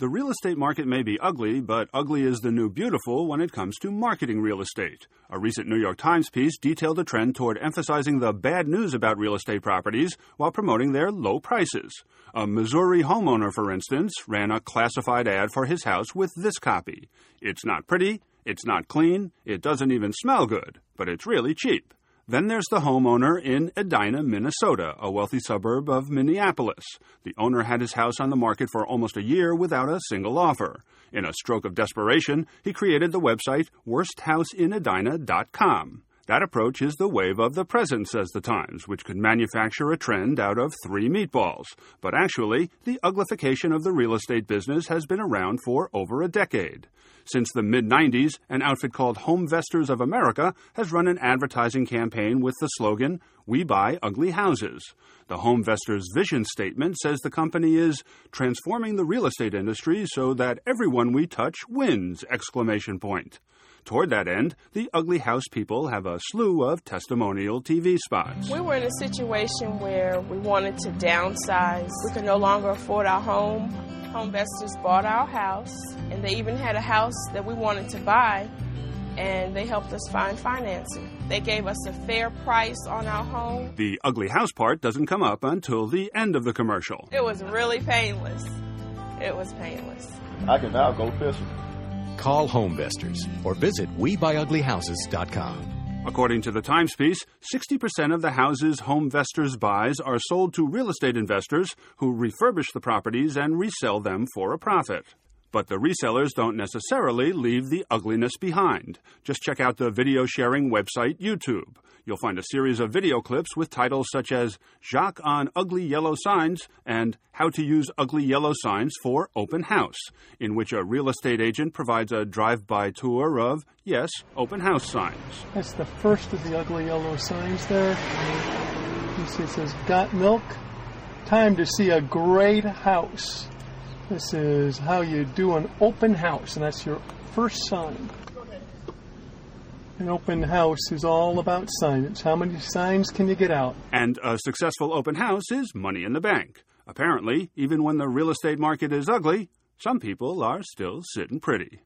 The real estate market may be ugly, but ugly is the new beautiful when it comes to marketing real estate. A recent New York Times piece detailed a trend toward emphasizing the bad news about real estate properties while promoting their low prices. A Missouri homeowner, for instance, ran a classified ad for his house with this copy It's not pretty, it's not clean, it doesn't even smell good, but it's really cheap. Then there's the homeowner in Edina, Minnesota, a wealthy suburb of Minneapolis. The owner had his house on the market for almost a year without a single offer. In a stroke of desperation, he created the website worsthouseinedina.com. That approach is the wave of the present, says the Times, which could manufacture a trend out of three meatballs. But actually, the uglification of the real estate business has been around for over a decade. Since the mid 90s, an outfit called Homevestors of America has run an advertising campaign with the slogan, We Buy Ugly Houses. The Homevestors vision statement says the company is transforming the real estate industry so that everyone we touch wins! Exclamation point. Toward that end, the Ugly House people have a slew of testimonial TV spots. We were in a situation where we wanted to downsize. We could no longer afford our home. Homevestors bought our house, and they even had a house that we wanted to buy, and they helped us find financing. They gave us a fair price on our home. The ugly house part doesn't come up until the end of the commercial. It was really painless. It was painless. I can now go fishing. Call Homevestors or visit WeBuyUglyHouses.com. According to the Times piece, 60% of the houses Homevestors buys are sold to real estate investors who refurbish the properties and resell them for a profit. But the resellers don't necessarily leave the ugliness behind. Just check out the video sharing website YouTube. You'll find a series of video clips with titles such as Jacques on Ugly Yellow Signs and How to Use Ugly Yellow Signs for Open House, in which a real estate agent provides a drive by tour of, yes, open house signs. That's the first of the ugly yellow signs there. You see It says, Got milk? Time to see a great house. This is how you do an open house, and that's your first sign. An open house is all about signage. How many signs can you get out? And a successful open house is money in the bank. Apparently, even when the real estate market is ugly, some people are still sitting pretty.